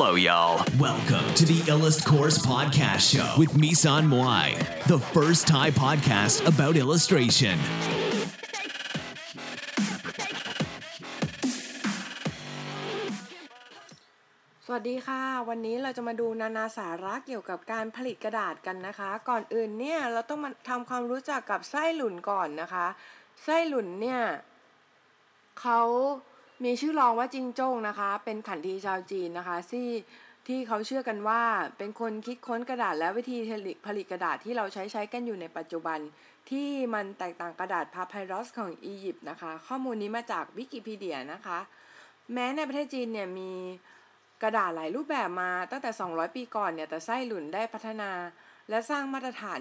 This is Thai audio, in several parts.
Hello, y'all. Welcome to the Illust Course Podcast Show with Misan Moai, the first Thai podcast about illustration. สวัสดีค่ะ วันนี้เราจะมาดูนานาสาระเกี่ยวกับการผลิตกระดาษกันนะคะ ก่อนอื่นเนี่ยเราต้องมาทำความรู้จักกับไส้หลุนก่อนนะคะ ไส้หลุนเนี่ยเขา มีชื่อรองว่าจิงโจ้งนะคะ เป็นขันทีชาวจีนนะคะที่ที่เขาเชื่อกันว่าเป็นคนคิดค้นกระดาษและวิธีผลิตกระดาษที่เราใช้ใช้กันอยู่ในปัจจุบัน ที่มันแตกต่างกระดาษพาไพรัสของอียิปต์นะคะ ข้อมูลนี้มาจากวิกิพีเดียนะคะ แม้ในประเทศจีนเนี่ยมีกระดาษหลายรูปแบบมาตั้งแต่ 200 ปีก่อนเนี่ยแต่ไส้หลุนได้พัฒนา และสร้างมาตรฐาน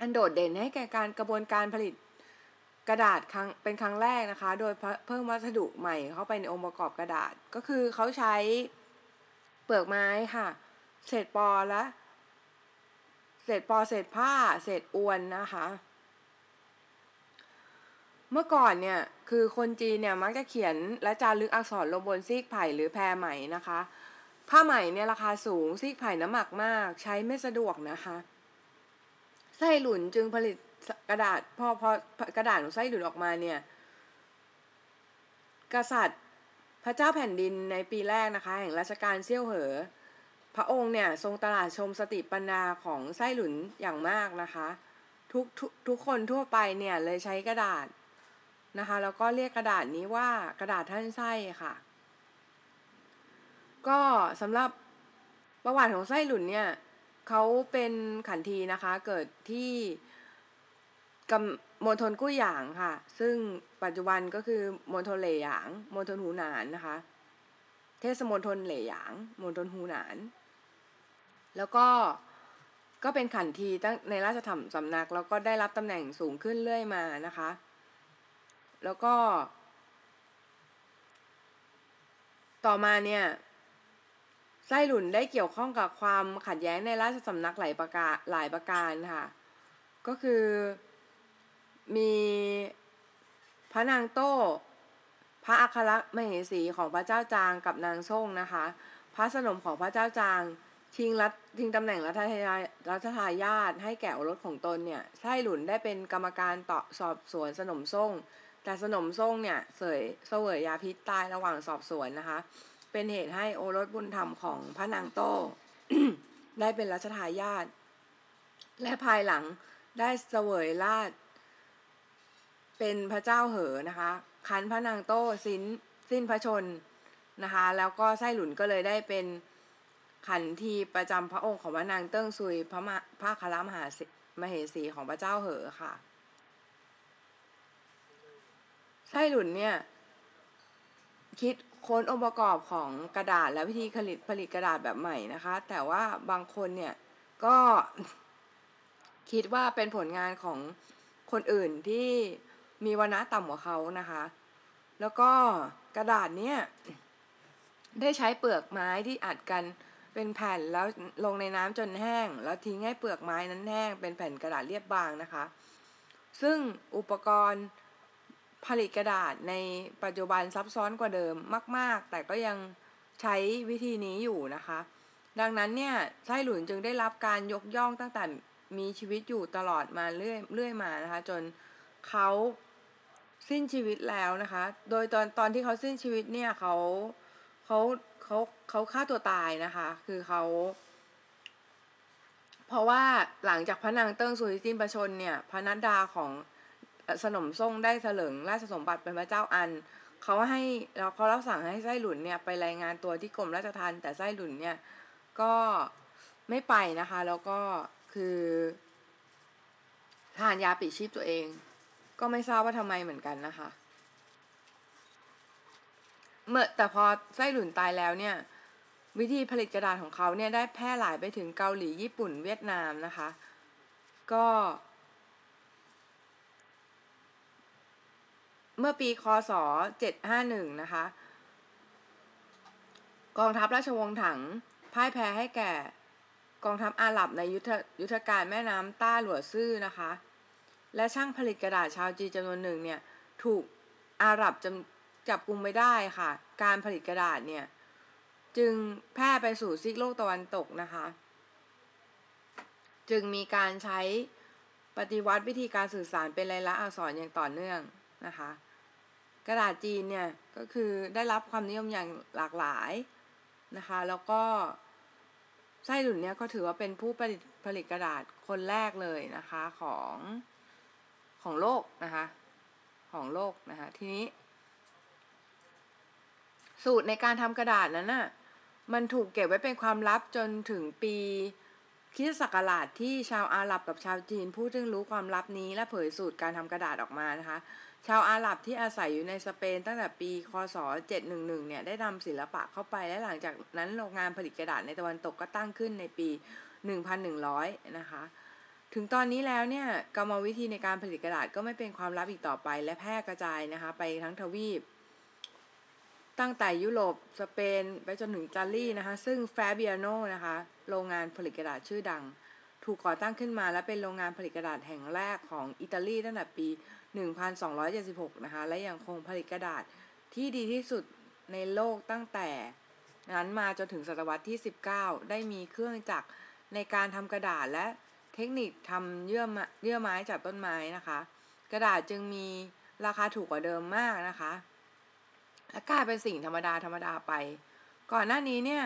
อันโดดเด่นให้แก่การกระบวนการผลิต กระดาษครั้งเป็นครั้งแรกนะคะ โดยเพิ่มวัสดุใหม่เข้าไปในองค์ประกอบกระดาษ ก็คือเขาใช้เปลือกไม้ค่ะ เศษปอและเศษปอเศษผ้า เศษอวนนะคะ เมื่อก่อนเนี่ยคือคนจีนเนี่ยมักจะเขียนและจารึกอักษรลงบนซีกไผ่หรือแพรไหมนะคะ ผ้าไหมเนี่ยราคาสูงซีกไผ่น้ำหนักมาก ใช้ไม่สะดวกนะคะไส้หลุนจึงผลิต กระดาษพอพอกระดาษของไส้หลุนออกมาเนี่ย กษัตริย์พระเจ้าแผ่นดินในปีแรกนะคะ แห่งรัชกาลเซี่ยวเหอ พระองค์เนี่ยทรงตลาดชมสติปัญญาของไส้หลุนอย่างมากนะคะ ทุกทุกทุกคนทั่วไปเนี่ยเลยใช้กระดาษนะคะ แล้วก็เรียกกระดาษนี้ว่ากระดาษท่านไส้ค่ะ ก็สำหรับประวัติของไส้หลุนเนี่ยเขาเป็นขันทีนะคะเกิดที่ กัมณฑลกุ้หยางค่ะ ซึ่งปัจจุบันก็คือมณฑลเหลหยางมณฑลหูหนานนะคะ เทศมณฑลเหลหยางมณฑลหูหนาน แล้วก็ก็เป็นขันทีตั้งในราชธรรมสำนัก แล้วก็ได้รับตำแหน่งสูงขึ้นเรื่อยมานะคะ แล้วก็ ต่อมาเนี่ยไส้หลุนได้เกี่ยวข้องกับความขัดแย้งในราชสำนักหลายประการหลายประการค่ะ ก็คือ มีพระนางโต้ พระอัครมเหสีของพระเจ้าจางกับนางซ่งนะคะ พระสนมของพระเจ้าจางชิงรัฐชิงตำแหน่งรัฐทายารัฐทายาทให้แก่อรสของตนเนี่ยไส้หลุนได้เป็นกรรมการต่อสอบสวนสนมซ่ง แต่สนมทรงเนี่ยเสยเสวยยาพิษตายระหว่างสอบสวนนะคะ เป็นเหตุให้โอรสบุญธรรมของพระนางโต้ได้เป็นรัชทายาทและภายหลังได้เสวยราช เป็นพระเจ้าเหอนะคะคันพระนางโต้สิ้นสิ้นพระชนนะคะ แล้วก็ไส้หลุนก็เลยได้เป็นขันทีประจำพระองค์ของพระนางเติ้งซุยพระมาพระคารมหามเหสีของพระเจ้าเหอค่ะไส้หลุนเนี่ย คิดค้นองค์ประกอบของกระดาษและวิธีผลิตผลิตกระดาษแบบใหม่นะคะ แต่ว่าบางคนเนี่ยก็คิดว่าเป็นผลงานของคนอื่นที่ มีวรรณะต่ำกว่าเขานะคะ แล้วก็กระดาษเนี่ยได้ใช้เปลือกไม้ที่อัดกันเป็นแผ่นแล้วลงในน้ำจนแห้ง แล้วทิ้งให้เปลือกไม้นั้นแห้ง เป็นแผ่นกระดาษเรียบบางนะคะ ซึ่งอุปกรณ์ผลิตกระดาษในปัจจุบันซับซ้อนกว่าเดิมมาก ๆ แต่ก็ยังใช้วิธีนี้อยู่นะคะ ดังนั้นเนี่ยไส้หลุนจึงได้รับการยกย่องตั้งแต่มีชีวิตอยู่ตลอดมาเรื่อยเรื่อยมานะคะ จนเขา สิ้นชีวิตแล้วนะคะ โดยตอนตอนที่เขาสิ้นชีวิตเนี่ยเขาเขาเขาเขาฆ่าตัวตายนะคะ คือเขา เพราะว่าหลังจากพระนางเติ้งสุริจินประชนเนี่ยพระนัดดาของสนมทรงได้เถลิงราชสมบัติเป็นพระเจ้าอันเขาให้เราเขารับสั่งให้ไส้หลุนเนี่ยไปรายงานตัวที่กรมราชทัณฑ์แต่ไส้หลุนเนี่ยก็ไม่ไปนะคะ แล้วก็คือทานยาปิดชีพตัวเอง ก็ไม่ทราบว่าทำไมเหมือนกันนะคะ เมื่อแต่พอไส้หลุนตายแล้วเนี่ย วิธีผลิตกระดาษของเขาเนี่ยได้แพร่หลายไปถึงเกาหลีญี่ปุ่นเวียดนามนะคะ ก็ เมื่อปีคศ 751 นะคะ กองทัพราชวงศ์ถังพ่ายแพ้ให้แก่ กองทัพอาหรับในยุทธยุทธการแม่น้ำต้าหลวซื่อนะคะ และช่างผลิตกระดาษชาวจีนจำนวนหนึ่งเนี่ยถูกอาหรับจจับกุมไม่ได้ค่ะ การผลิตกระดาษเนี่ยจึงแพร่ไปสู่ซีกโลกตะวันตกนะคะ จึงมีการใช้ปฏิวัติวิธีการสื่อสารเป็นลายลักษณ์อักษรอย่างต่อเนื่องนะคะ กระดาษจีนเนี่ยก็คือได้รับความนิยมอย่างหลากหลายนะคะ แล้วก็ไส้หลุนเนี่ยก็ถือว่าเป็นผู้ผลิตผลิตกระดาษคนแรกเลยนะคะของ ของโลกนะคะของโลกนะคะทีนี้ สูตรในการทำกระดาษนั้นน่ะมันถูกเก็บไว้เป็นความลับจนถึงปีคริสตศักราชที่ชาวอาหรับกับชาวจีนผู้ซึ่งรู้ความลับนี้และเผยสูตรการทำกระดาษออกมานะคะ ชาวอาหรับที่อาศัยอยู่ในสเปนตั้งแต่ปีคศ 711 เนี่ยได้นำศิลปะเข้าไปและหลังจากนั้นโรงงานผลิตกระดาษในตะวันตกก็ตั้งขึ้นในปี 1100 นะคะ ถึงตอนนี้แล้วเนี่ยกรรมวิธีในการผลิตกระดาษก็ไม่เป็นความลับอีกต่อไป และแพร่กระจายนะคะไปทั้งทวีป ตั้งแต่ยุโรปสเปนไปจนถึงอิตาลีนะคะซึ่งแฟบิอาโนนะคะโรงงานผลิตกระดาษชื่อดัง ถูกก่อตั้งขึ้นมาและเป็นโรงงานผลิตกระดาษแห่งแรกของอิตาลีตั้งแต่ปี 1276 นะคะและยังคงผลิตกระดาษที่ดีที่สุดในโลกตั้งแต่นั้นมาจนถึงศตวรรษที่ 19 ได้มีเครื่องจักรในการทำกระดาษและ เทคนิคทำเยื่อเยื่อไม้จากต้นไม้นะคะ กระดาษจึงมีราคาถูกกว่าเดิมมากนะคะและกลายเป็นสิ่งธรรมดาธรรมดาไป ก่อนหน้านี้เนี่ย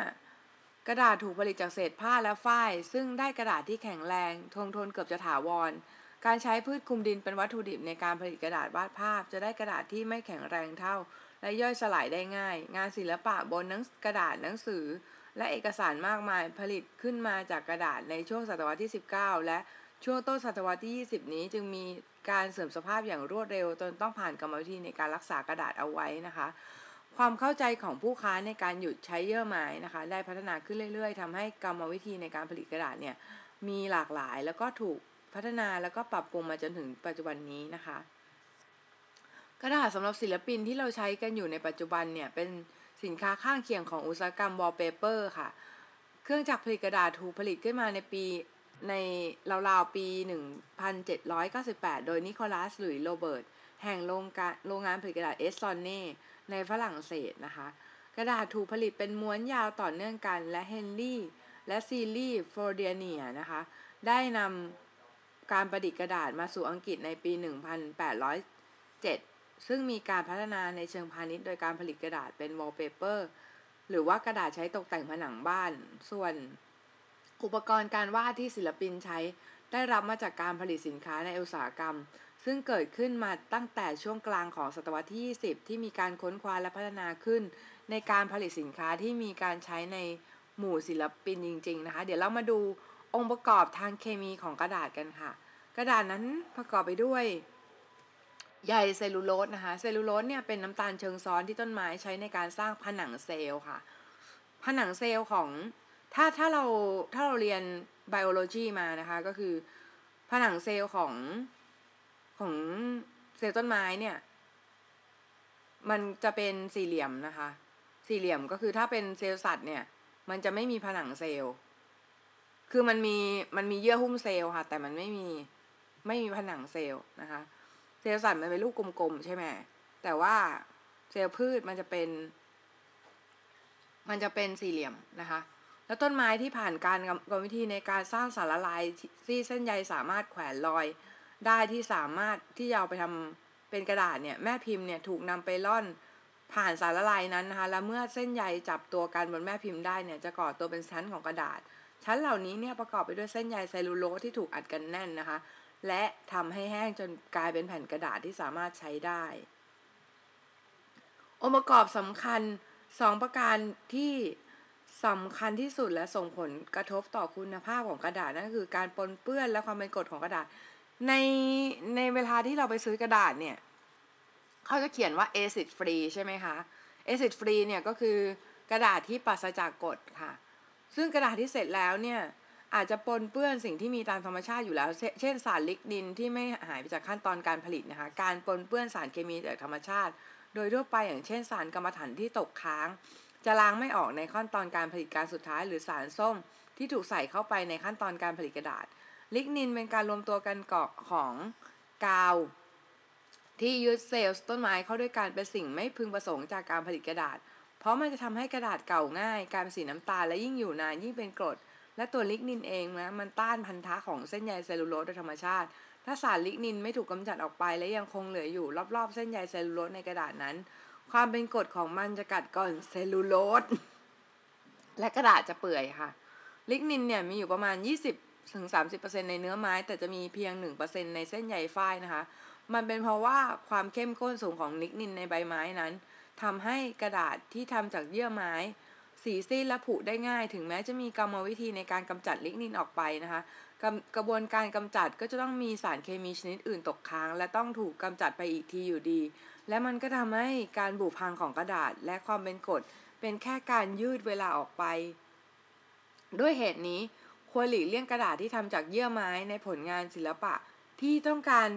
กระดาษถูกผลิตจากเศษผ้าและฝ้าย ซึ่งได้กระดาษที่แข็งแรงทนทนเกือบจะถาวร การใช้พืชคุมดินเป็นวัตถุดิบในการผลิตกระดาษวาดภาพ จะได้กระดาษที่ไม่แข็งแรงเท่า และย่อยสลายได้ง่าย งานศิลปะบนหนังกระดาษหนังสือ และเอกสารมากมายผลิตขึ้นมาจากกระดาษในช่วงศตวรรษที่ 19 และช่วงต้นศตวรรษที่ 20 นี้จึงมีการเสื่อมสภาพอย่างรวดเร็วจนต้องผ่านกรรมวิธีในการรักษากระดาษเอาไว้นะคะ ความเข้าใจของผู้ค้าในการหยุดใช้เยื่อไม้นะคะ ได้พัฒนาขึ้นเรื่อย ๆทำให้กรรมวิธีในการผลิตกระดาษเนี่ยมีหลากหลายแล้วก็ถูกพัฒนาแล้วก็ปรับปรุงมาจนถึงปัจจุบันนี้นะคะ กระดาษสำหรับศิลปินที่เราใช้กันอยู่ในปัจจุบันเนี่ยเป็น สินค้าข้างเคียงของอุตสาหกรรมวอลเปเปอร์ค่ะ เครื่องจักรผลิตกระดาษถูกผลิตขึ้นมาในปีในราวๆปี 1798 โดย Nicolas-Louis Robert แห่งโรงการโรงงานผลิตกระดาษเอสซอนเน่ในฝรั่งเศสนะคะ กระดาษถูกผลิตเป็นม้วนยาวต่อเนื่องกัน และเฮนรี่และ Sealy Fourdrinier นะคะ ได้นำการประดิษฐ์กระดาษมาสู่อังกฤษในปี 1807 ซึ่งมีการพัฒนาในเชิงพาณิชย์โดยการผลิตกระดาษเป็นวอลเปเปอร์หรือว่ากระดาษใช้ตกแต่งผนังบ้าน ส่วนอุปกรณ์การวาดที่ศิลปินใช้ ได้รับมาจากการผลิตสินค้าในอุตสาหกรรม ซึ่งเกิดขึ้นมาตั้งแต่ช่วงกลางของศตวรรษที่ 20 ที่มีการค้นคว้าและพัฒนาขึ้น ในการผลิตสินค้าที่มีการใช้ในหมู่ศิลปินจริง ๆ นะคะ เดี๋ยวเรามาดูองค์ประกอบทางเคมีของกระดาษกันค่ะ กระดาษนั้นประกอบไปด้วย ใยเซลลูโลสนะคะ เซลลูโลสเนี่ยเป็นน้ำตาลเชิงซ้อนที่ต้นไม้ใช้ในการสร้างผนังเซลล์ค่ะ ผนังเซลล์ของถ้าถ้าเราถ้าเราเรียน biology มานะคะ ก็คือ ผนังเซลล์ของของเซลล์ต้นไม้เนี่ย มันจะเป็นสี่เหลี่ยมนะคะ สี่เหลี่ยมก็คือถ้าเป็นเซลล์สัตว์เนี่ย มันจะไม่มีผนังเซลล์ คือมันมีมันมีเยื่อหุ้มเซลล์ค่ะ แต่มันไม่มีไม่มีผนังเซลล์นะคะ เซลล์สัตว์มันเป็นลูกกลมๆใช่ไหมแต่ว่าเซลล์พืชมันจะเป็น มันจะเป็นสี่เหลี่ยมนะคะ แล้วต้นไม้ที่ผ่านการกรรมวิธีในการสร้างสารละลายที่เส้นใยสามารถแขวนลอยได้ที่สามารถที่จะเอาไปทำเป็นกระดาษเนี่ยแม่พิมพ์เนี่ยถูกนำไปล่อนผ่านสารละลายนั้นนะคะแล้วเมื่อเส้นใยจับตัวกันบนแม่พิมพ์ได้เนี่ยจะก่อตัวเป็นชั้นของกระดาษ ชั้นเหล่านี้เนี่ยประกอบไปด้วยเส้นใยไซลูโลสที่ถูกอัดกันแน่นนะคะ และทำให้แห้งจนกลายเป็นแผ่นกระดาษที่สามารถใช้ได้ องค์ประกอบสำคัญสองประการที่สำคัญที่สุดและส่งผลกระทบต่อคุณภาพของกระดาษนั่นคือการปนเปื้อนและความเป็นกรดของกระดาษ ในในเวลาที่เราไปซื้อกระดาษเนี่ยเขาจะเขียนว่า acid free ใช่ไหมคะ acid free เนี่ยก็คือกระดาษที่ปราศจากกรดค่ะ ซึ่งกระดาษที่เสร็จแล้วเนี่ย อาจจะปนเปื้อนสิ่งที่มีตามธรรมชาติอยู่แล้ว เช่นสารลิกนินที่ไม่หายไปจากขั้นตอนการผลิตนะคะ การปนเปื้อนสารเคมีจากธรรมชาติ โดยทั่วไปอย่างเช่นสารกรรมฐานที่ตกค้าง จะล้างไม่ออกในขั้นตอนการผลิตการสุดท้าย หรือสารส้มที่ถูกใส่เข้าไปในขั้นตอนการผลิตกระดาษ ลิกนินเป็นการรวมตัวกันเกาะของกาว ที่ยึดเซลล์ต้นไม้เข้าด้วยการเป็นสิ่งไม่พึงประสงค์จากการผลิตกระดาษ เพราะมันจะทำให้กระดาษเก่าง่าย กายเป็นสีน้ำตาลและยิ่งอยู่นานยิ่งเป็นกรด และตัวลิกนินเองนะมันต้านพันธะของเส้นใยเซลลูโลสโดยธรรมชาติ ถ้าสารลิกนินไม่ถูกกำจัดออกไป และยังคงเหลืออยู่รอบๆ เส้นใยเซลลูโลสในกระดาษนั้น ความเป็นกรดของมันจะกัดกร่อนเซลลูโลสและกระดาษจะเปื่อยค่ะ ลิกนินเนี่ยมีอยู่ประมาณ 20ถึง30%ในเนื้อไม้ แต่จะมีเพียง 1%ในเส้นใยฝ้ายนะคะ มันเป็นเพราะว่าความเข้มข้นสูงของลิกนินในใบไม้นั้นทำให้กระดาษที่ทำจากเยื่อไม้ สีซีดและผุได้ง่าย ถึงแม้จะมีกรรมวิธีในการกำจัดลิกนินออกไปนะคะกระกระบวนการกำจัดก็จะต้องมีสารเคมีชนิดอื่นตกค้าง และต้องถูกกำจัดไปอีกทีอยู่ดี และมันก็ทำให้การบุพังของกระดาษและความเป็นกรดเป็นแค่การยืดเวลาออกไป ด้วยเหตุนี้ควรหลีกเลี่ยงกระดาษที่ทำจากเยื่อไม้ในผลงานศิลปะที่ต้องการ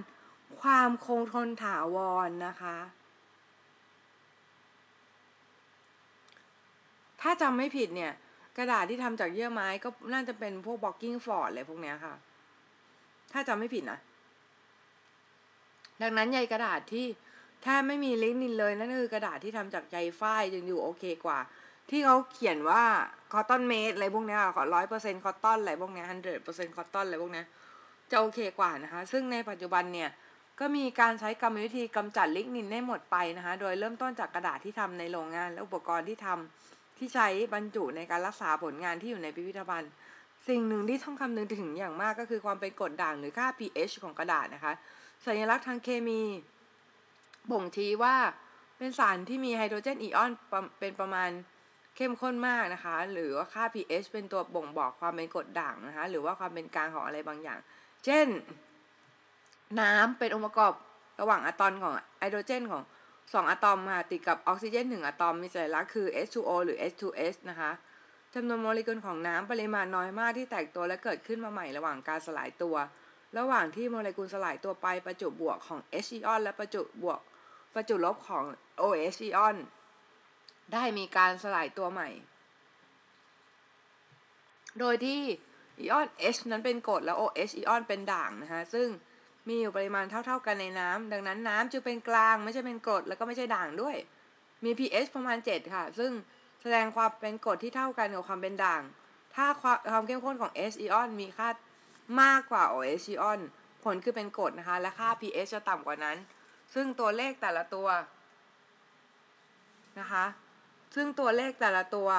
ความคงทนถาวรนนะคะ ถ้าจำไม่ผิดเนี่ย กระดาษที่ทำจากเยื่อไม้ก็น่าจะเป็นพวก Bockingford อะไรพวกเนี้ยค่ะ ถ้าจำไม่ผิดนะดังนั้นใยกระดาษที่แทบไม่มีลิกนินเลยนั่นคือกระดาษที่ทำจากใยฝ้ายจึงอยู่โอเคกว่า ที่เขาเขียนว่า cotton made อะไรพวกเนี้ยขอร้อยเปอร์เซ็นต์ cotton อะไรพวกเนี้ย hundred percent cotton อะไรพวกเนี้ยจะโอเคกว่านะคะ ซึ่งในปัจจุบันเนี่ย ก็มีการใช้กรรมวิธีกำจัดลิกนินให้หมดไปนะคะ โดยเริ่มต้นจากกระดาษที่ทำในโรงงาน และอุปกรณ์ที่ทำ ที่ใช้บรรจุในการรักษาผลงานที่อยู่ในพิพิธภัณฑ์ สิ่งหนึ่งที่ต้องคำนึงถึงอย่างมากก็คือความเป็นกรดด่างหรือค่า pH ของกระดาษนะคะ สัญลักษณ์ทางเคมีบ่งชี้ว่าเป็นสารที่มีไฮโดรเจนอิออนเป็นประมาณเข้มข้นมากนะคะ หรือว่าค่า pH เป็นตัวบ่งบอกความเป็นกรดด่างนะคะ หรือว่าความเป็นกลางของอะไรบางอย่าง เช่น น้ำเป็นองค์ประกอบระหว่างอะตอมของไฮโดรเจนของ สองอะตอมค่ะติดกับออกซิเจนหนึ่งอะตอมมีสัญลักษณ์คือ H2O หรือ H2S นะคะจำนวนโมเลกุลของน้ำปริมาณน้อยมากที่แตกตัวและเกิดขึ้นมาใหม่ระหว่างการสลายตัว ระหว่างที่โมเลกุลสลายตัวไปประจุบวกของ H อิออนและประจุบวกประจุลบของ OH อิออนได้มีการสลายตัวใหม่ โดยที่อิออน H นั้นเป็นกรดและ OH อิออนเป็นด่างนะคะซึ่ง มีอยู่ปริมาณเท่า ๆกันในน้ำดังนั้นน้ำจึงเป็นกลางไม่ใช่เป็นกรดแล้วก็ไม่ใช่ด่างด้วย มี pH ประมาณ 7 ค่ะ ซึ่งแสดงความเป็นกรดที่เท่ากันกับความเป็นด่าง ถ้าความเข้มข้นของ H อิออนมีค่ามากกว่า OH อิออนผลคือเป็นกรดนะคะ และค่า pH จะต่ำกว่านั้น ซึ่งตัวเลขแต่ละตัวนะคะ ซึ่งตัวเลขแต่ละตัว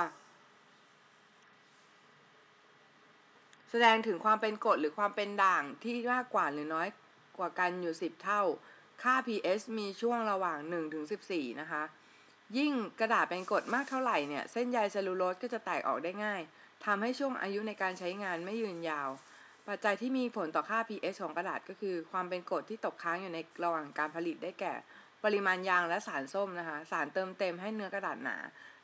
แสดงถึงความเป็นกรดหรือความเป็นด่างที่มากกว่าหรือน้อย กว่ากันอยู่ 10 เท่า ค่า pH มีช่วงระหว่าง1ถึง14 นะคะ ยิ่งกระดาษเป็นกรดมากเท่าไหร่เนี่ย เส้นใยเซลลูโลสก็จะแตกออกได้ง่ายทำให้ช่วงอายุในการใช้งานไม่ยืนยาว ปัจจัยที่มีผลต่อค่า pH ของกระดาษก็คือ ความเป็นกรดที่ตกค้างอยู่ในระหว่างการผลิตได้แก่ ปริมาณยางและสารส้มนะคะ สารเติมเต็มให้เนื้อกระดาษหนา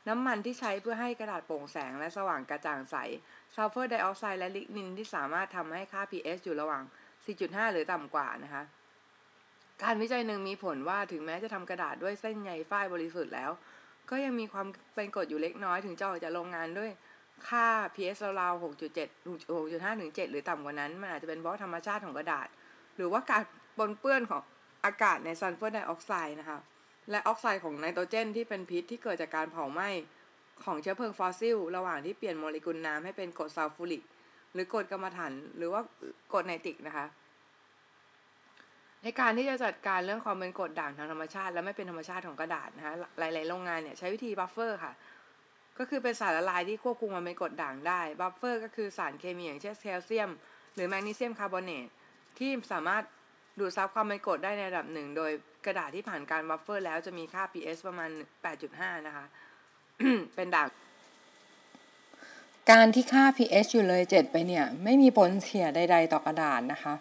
น้ำมันที่ใช้เพื่อให้กระดาษโปร่งแสงและสว่างกระจ่างใส ซัลเฟอร์ไดออกไซด์และลิกนินที่สามารถทำให้ค่า pH อยู่ระหว่าง 4.5 หรือต่ำกว่านะคะ การวิจัยหนึ่งมีผลว่าถึงแม้จะทำกระดาษด้วยเส้นใยฝ้ายบริสุทธิ์แล้ว ก็ยังมีความเป็นกรดอยู่เล็กน้อยถึงจะออกจากโรงงานด้วยค่า pH ราวๆ6.7 6.5ถึง7หรือต่ำกว่านั้น มันอาจจะเป็นเพราะธรรมชาติของกระดาษ หรือว่าการปนเปื้อนของอากาศในซัลเฟอร์ไดออกไซด์นะคะ และออกไซด์ของไนโตรเจนที่เป็นพิษที่เกิดจากการเผาไหม้ของเชื้อเพลิงฟอสซิล ระหว่างที่เปลี่ยนโมเลกุลน้ำให้เป็นกรดซัลฟูริก หรือกรดกำมะถันหรือว่ากรดไนตริกนะคะ ในการที่จะจัดการเรื่องความเป็นกรดด่างทางธรรมชาติ และไม่เป็นธรรมชาติของกระดาษนะคะหลาย ๆ โรงงานเนี่ยใช้วิธีบัฟเฟอร์ค่ะ ก็คือเป็นสารละลายที่ควบคุมความเป็นกรดด่างได้บัฟเฟอร์ก็คือสารเคมีอย่างเช่นแคลเซียม หรือแมกนีเซียมคาร์บอเนตที่สามารถดูดซับความเป็นกรดได้ในระดับหนึ่ง โดยกระดาษที่ผ่านการบัฟเฟอร์แล้วจะมีค่า pH ประมาณ 8.5 นะคะ เป็นด่าง การที่ค่า pH อยู่เลย 7 ไปเนี่ย ไม่มีผลเสียใด ๆ ต่อกระดาษนะคะ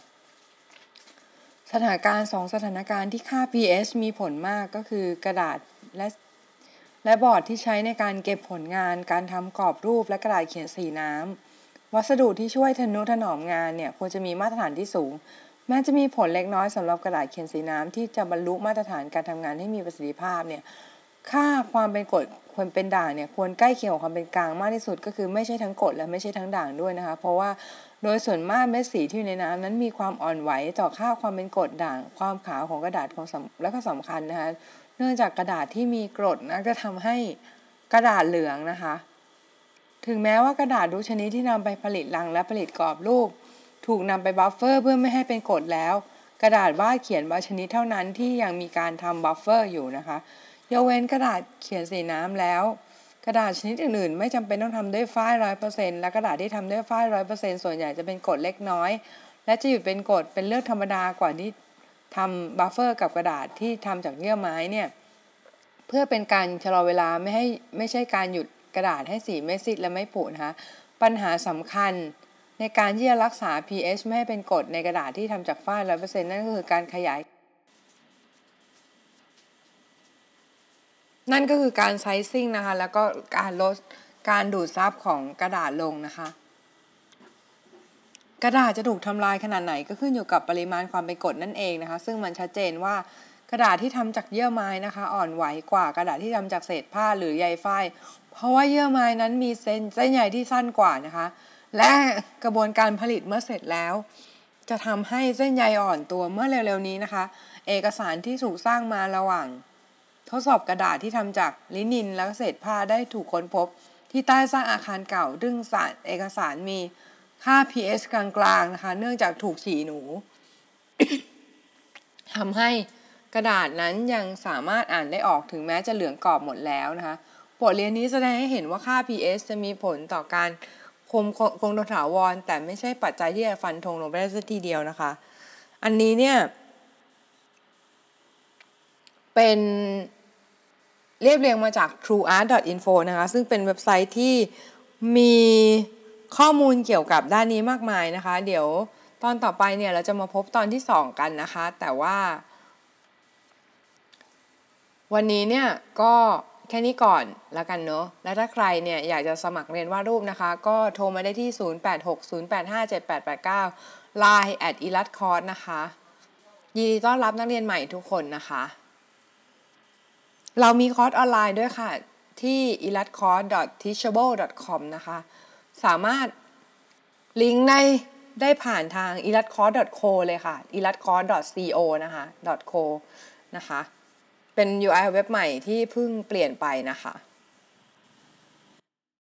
สถานการณ์สองสถานการณ์ที่ค่า pH มีผลมากก็คือกระดาษและและบอร์ดที่ใช้ในการเก็บผลงาน การทำกรอบรูปและกระดาษเขียนสีน้ำวัสดุที่ช่วยทนุถนอมงานเนี่ยควรจะมีมาตรฐานที่สูง แม้จะมีผลเล็กน้อยสำหรับกระดาษเขียนสีน้ำที่จะบรรลุมาตรฐานการทำงานให้มีประสิทธิภาพเนี่ยค่าความเป็นกรด ควรเป็นด่างเนี่ยควรใกล้เคียงกับความเป็นกลางมากที่สุด ก็คือไม่ใช่ทั้งกรดและไม่ใช่ทั้งด่างด้วยนะคะ เพราะว่าโดยส่วนมากเม็ดสีที่อยู่ในน้ำนั้นมีความอ่อนไหวต่อค่าความเป็นกรดด่าง ความขาวของกระดาษของและก็สำคัญนะคะ เนื่องจากกระดาษที่มีกรดนะจะทำให้กระดาษเหลืองนะคะ ถึงแม้ว่ากระดาษทุกชนิดที่นำไปผลิตลังและผลิตกรอบรูป ถูกนำไปบัฟเฟอร์เพื่อไม่ให้เป็นกรดแล้ว กระดาษวาดเขียนบางชนิดเท่านั้นที่ยังมีการทำบัฟเฟอร์อยู่นะคะ ยกเว้นกระดาษเขียนสีน้ำแล้ว กระดาษชนิดอื่นๆ ไม่จำเป็นต้องทำด้วยฝ้ายร้อยเปอร์เซ็นต์และกระดาษที่ทำด้วยฝ้ายร้อยเปอร์เซ็นต์ส่วนใหญ่จะเป็นกรดเล็กน้อย และจะอยู่เป็นกรดเป็นเลือกธรรมดากว่าที่ทำบัฟเฟอร์กับกระดาษที่ทำจากเยื่อไม้เนี่ยเพื่อเป็นการชะลอเวลาไม่ให้ไม่ใช่การหยุดกระดาษให้สีไม่ซีดและไม่ผุนะคะปัญหาสำคัญในการที่จะรักษา pH ไม่ให้เป็นกรดในกระดาษที่ทำจากฝ้ายร้อยเปอร์เซ็นต์นั่นก็คือการขยาย นั่นก็คือการไซซิ่งนะคะ แล้วก็การลดการดูดซับของกระดาษลงนะคะ กระดาษจะถูกทำลายขนาดไหนก็ขึ้นอยู่กับปริมาณความเป็นกรดนั่นเองนะคะ ซึ่งมันชัดเจนว่ากระดาษที่ทำจากเยื่อไม้นะคะ อ่อนไหวกว่ากระดาษที่ทำจากเศษผ้าหรือใยฝ้ายเพราะว่าเยื่อไม้นั้นมีเส้นเส้นใยที่สั้นกว่านะคะ และกระบวนการผลิตเมื่อเสร็จแล้ว จะทำให้เส้นใยอ่อนตัวเมื่อเร็วๆนี้นะคะ เอกสารที่ถูกสร้างมาระหว่าง ทดสอบกระดาษที่ทำจากลินินและเศษผ้าได้ถูกค้นพบ ที่ใต้สร้างอาคารเก่าซึ่งสารเอกสารมีค่า pH กลางๆนะคะ เนื่องจากถูกฉี่หนูทำให้กระดาษนั้นยังสามารถอ่านได้ออกถึงแม้จะเหลืองกรอบหมดแล้วนะคะบทเรียนนี้แสดงให้เห็นว่าค่า pH จะมีผลต่อการคมคงทนถาวร แต่ไม่ใช่ปัจจัยที่จะฟันธงลงไปได้สักทีเดียวนะคะ อันนี้เนี่ย เป็น เรียบเรียงมาจาก trueart.info นะคะ ซึ่งเป็นเว็บไซต์ที่มีข้อมูลเกี่ยวกับด้านนี้มากมายนะคะ เดี๋ยวตอนต่อไปเนี่ยเราจะมาพบตอนที่ 2 กันนะคะ แต่ว่า วันนี้เนี่ยก็แค่นี้ก่อนแล้วกันเนอะและถ้าใครเนี่ยอยากจะสมัครเรียนวาดรูปนะคะ ก็โทรมาได้ที่ 0860857889 Line at e l a t c o r s นะคะ ยินดีต้อนรับนักเรียนใหม่ทุกคนนะคะ เรามีคอร์สออนไลน์ด้วยค่ะ ที่ e l a t c o r s teachable com นะคะ สามารถลิงก์ในได้ผ่านทาง e l a t c o r s co เลยค่ะ e l a t c o r s co นะคะ co นะคะ เป็น UI เว็บใหม่ที่เพิ่งเปลี่ยนไปนะคะ